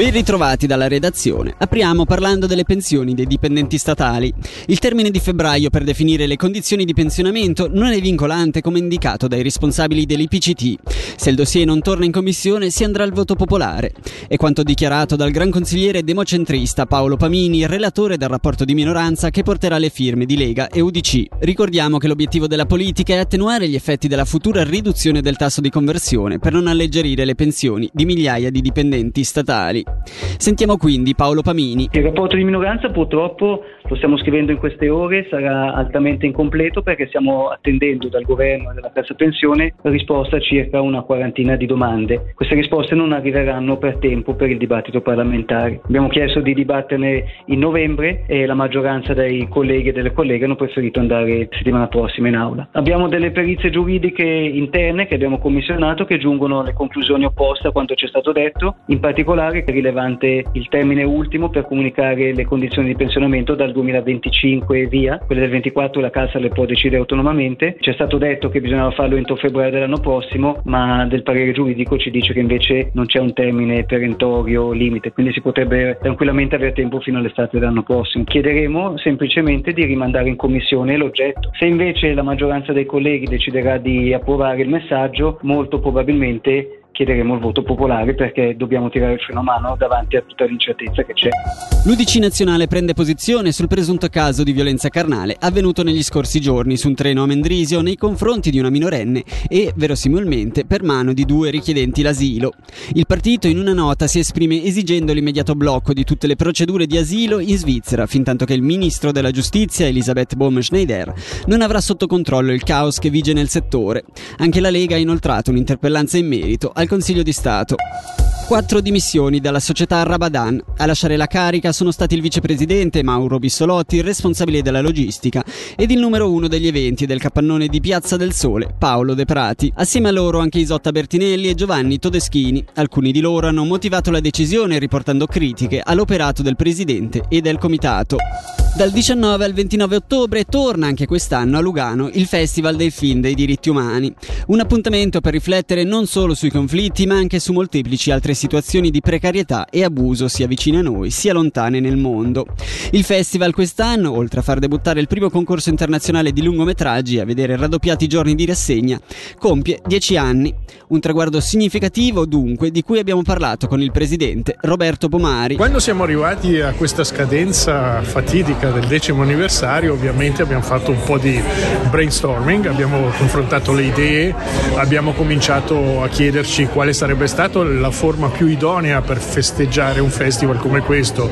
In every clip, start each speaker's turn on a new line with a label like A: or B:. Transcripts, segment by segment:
A: Ben ritrovati dalla redazione. Apriamo parlando delle pensioni dei dipendenti statali. Il termine di febbraio per definire le condizioni di pensionamento non è vincolante come indicato dai responsabili dell'IPCT. Se il dossier non torna in commissione si andrà al voto popolare. È quanto dichiarato dal gran consigliere democentrista Paolo Pamini, relatore del rapporto di minoranza che porterà le firme di Lega e UDC. Ricordiamo che l'obiettivo della politica è attenuare gli effetti della futura riduzione del tasso di conversione per non alleggerire le pensioni di migliaia di dipendenti statali. Sentiamo quindi Paolo Pamini.
B: Il rapporto di minoranza purtroppo lo stiamo scrivendo in queste ore, sarà altamente incompleto perché stiamo attendendo dal governo e dalla Cassa Pensione risposta a circa una quarantina di domande. Queste risposte non arriveranno per tempo per il dibattito parlamentare. Abbiamo chiesto di dibatterne in novembre e la maggioranza dei colleghi e delle colleghe hanno preferito andare settimana prossima in aula. Abbiamo delle perizie giuridiche interne che abbiamo commissionato che giungono alle conclusioni opposte a quanto ci è stato detto, in particolare che è rilevante il termine ultimo per comunicare le condizioni di pensionamento dal 2025 e via, quelle del 24 la Cassa le può decidere autonomamente. Ci è stato detto che bisognava farlo entro febbraio dell'anno prossimo, ma del parere giuridico ci dice che invece non c'è un termine perentorio limite, quindi si potrebbe tranquillamente avere tempo fino all'estate dell'anno prossimo. Chiederemo semplicemente di rimandare in commissione l'oggetto. Se invece la maggioranza dei colleghi deciderà di approvare il messaggio, molto probabilmente chiederemo il voto popolare perché dobbiamo tirare il freno mano davanti a tutta l'incertezza che c'è.
A: L'Udc nazionale prende posizione sul presunto caso di violenza carnale avvenuto negli scorsi giorni su un treno a Mendrisio nei confronti di una minorenne e, verosimilmente, per mano di due richiedenti l'asilo. Il partito in una nota si esprime esigendo l'immediato blocco di tutte le procedure di asilo in Svizzera, fintanto che il ministro della giustizia Elisabeth Bohm-Schneider non avrà sotto controllo il caos che vige nel settore. Anche la Lega ha inoltrato un'interpellanza in merito al Consiglio di Stato. Quattro dimissioni dalla società Rabadan. A lasciare la carica sono stati il vicepresidente Mauro Bissolotti, il responsabile della logistica, ed il numero uno degli eventi del capannone di Piazza del Sole, Paolo De Prati. Assieme a loro anche Isotta Bertinelli e Giovanni Todeschini. Alcuni di loro hanno motivato la decisione riportando critiche all'operato del presidente e del comitato. Dal 19 al 29 ottobre torna anche quest'anno a Lugano il Festival del Film dei diritti umani. Un appuntamento per riflettere non solo sui conflitti ma anche su molteplici altre situazioni di precarietà e abuso sia vicine a noi sia lontane nel mondo. Il festival quest'anno, oltre a far debuttare il primo concorso internazionale di lungometraggi e a vedere raddoppiati i giorni di rassegna, compie 10 anni. Un traguardo significativo dunque di cui abbiamo parlato con il presidente Roberto Pomari.
C: Quando siamo arrivati a questa scadenza fatidica del decimo anniversario ovviamente abbiamo fatto un po' di brainstorming, abbiamo confrontato le idee, abbiamo cominciato a chiederci quale sarebbe stata la forma più idonea per festeggiare un festival come questo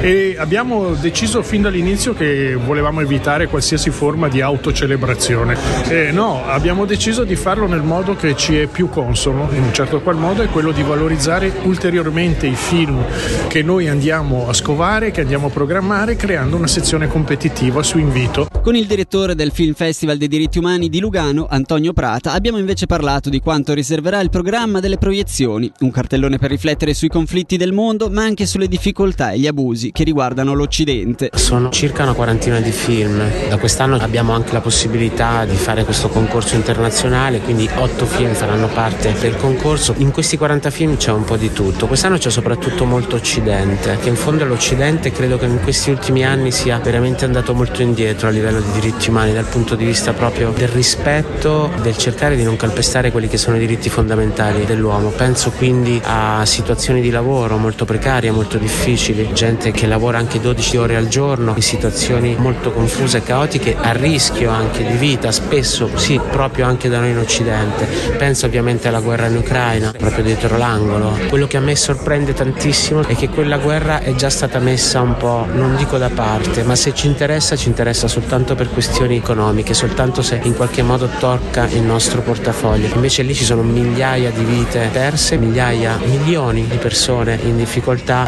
C: e abbiamo deciso fin dall'inizio che volevamo evitare qualsiasi forma di autocelebrazione. E no, abbiamo deciso di farlo nel modo che ci è più consono, in un certo qual modo è quello di valorizzare ulteriormente i film che noi andiamo a scovare, che andiamo a programmare, creando una sezione competitiva su invito.
A: Con il direttore del Film Festival dei diritti umani di Lugano, Antonio Prata, abbiamo invece parlato di quanto riserverà il programma delle proiezioni, un cartellone per riflettere sui conflitti del mondo, ma anche sulle difficoltà e gli abusi che riguardano l'Occidente.
D: Sono circa una quarantina di film. Da quest'anno abbiamo anche la possibilità di fare questo concorso internazionale, quindi otto film faranno parte del concorso. In questi 40 film c'è un po' di tutto. Quest'anno c'è soprattutto molto Occidente, che in fondo l'Occidente credo che in questi ultimi anni sia veramente andato molto indietro a livello di diritti umani dal punto di vista proprio del rispetto, del cercare di non calpestare quelli che sono i diritti fondamentali dell'uomo. Penso quindi a situazioni di lavoro molto precarie, molto difficili, gente che lavora anche 12 ore al giorno in situazioni molto confuse e caotiche, a rischio anche di vita, spesso sì, proprio anche da noi in Occidente. Penso ovviamente alla guerra in Ucraina, proprio dietro l'angolo. Quello che a me sorprende tantissimo è che quella guerra è già stata messa un po', non dico da parte, ma se ci interessa ci interessa soltanto per questioni economiche, soltanto se in qualche modo tocca il nostro portafoglio. Invece lì ci sono migliaia di vite perse, migliaia, milioni di persone in difficoltà.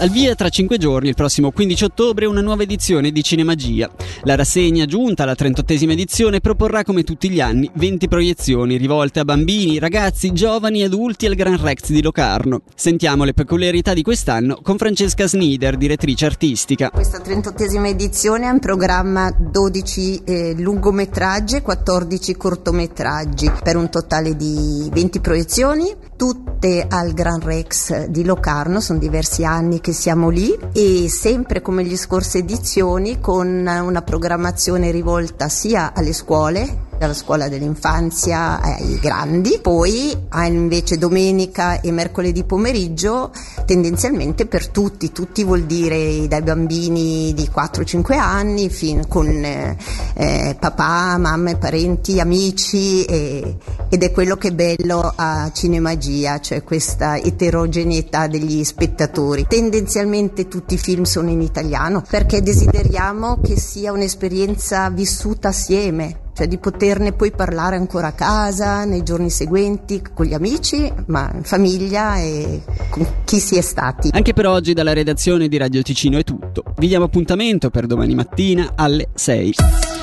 A: Al via tra cinque giorni, il prossimo 15 ottobre, una nuova edizione di Cinemagia. La rassegna, giunta alla 38esima edizione, proporrà come tutti gli anni 20 proiezioni rivolte a bambini, ragazzi, giovani e adulti al Gran Rex di Locarno. Sentiamo le peculiarità di quest'anno con Francesca Snider, direttrice artistica.
E: Questa 38esima edizione ha in programma 12 eh, lungometraggi e 14 cortometraggi per un totale di 20 proiezioni tutte al Gran Rex di Locarno, sono diversi anni che siamo lì e sempre come le scorse edizioni con una programmazione rivolta sia alle scuole dalla scuola dell'infanzia ai grandi, poi invece domenica e mercoledì pomeriggio tendenzialmente per tutti, tutti vuol dire dai bambini di 4-5 anni fin con eh, eh, papà, mamma, parenti, amici e, ed è quello che è bello a Cinemagia, cioè questa eterogeneità degli spettatori. Tendenzialmente tutti i film sono in italiano perché desideriamo che sia un'esperienza vissuta assieme cioè di poterne poi parlare ancora a casa nei giorni seguenti con gli amici, ma in famiglia e con chi si è stati.
A: Anche per oggi dalla redazione di Radio Ticino è tutto. Vi diamo appuntamento per domani mattina alle 6.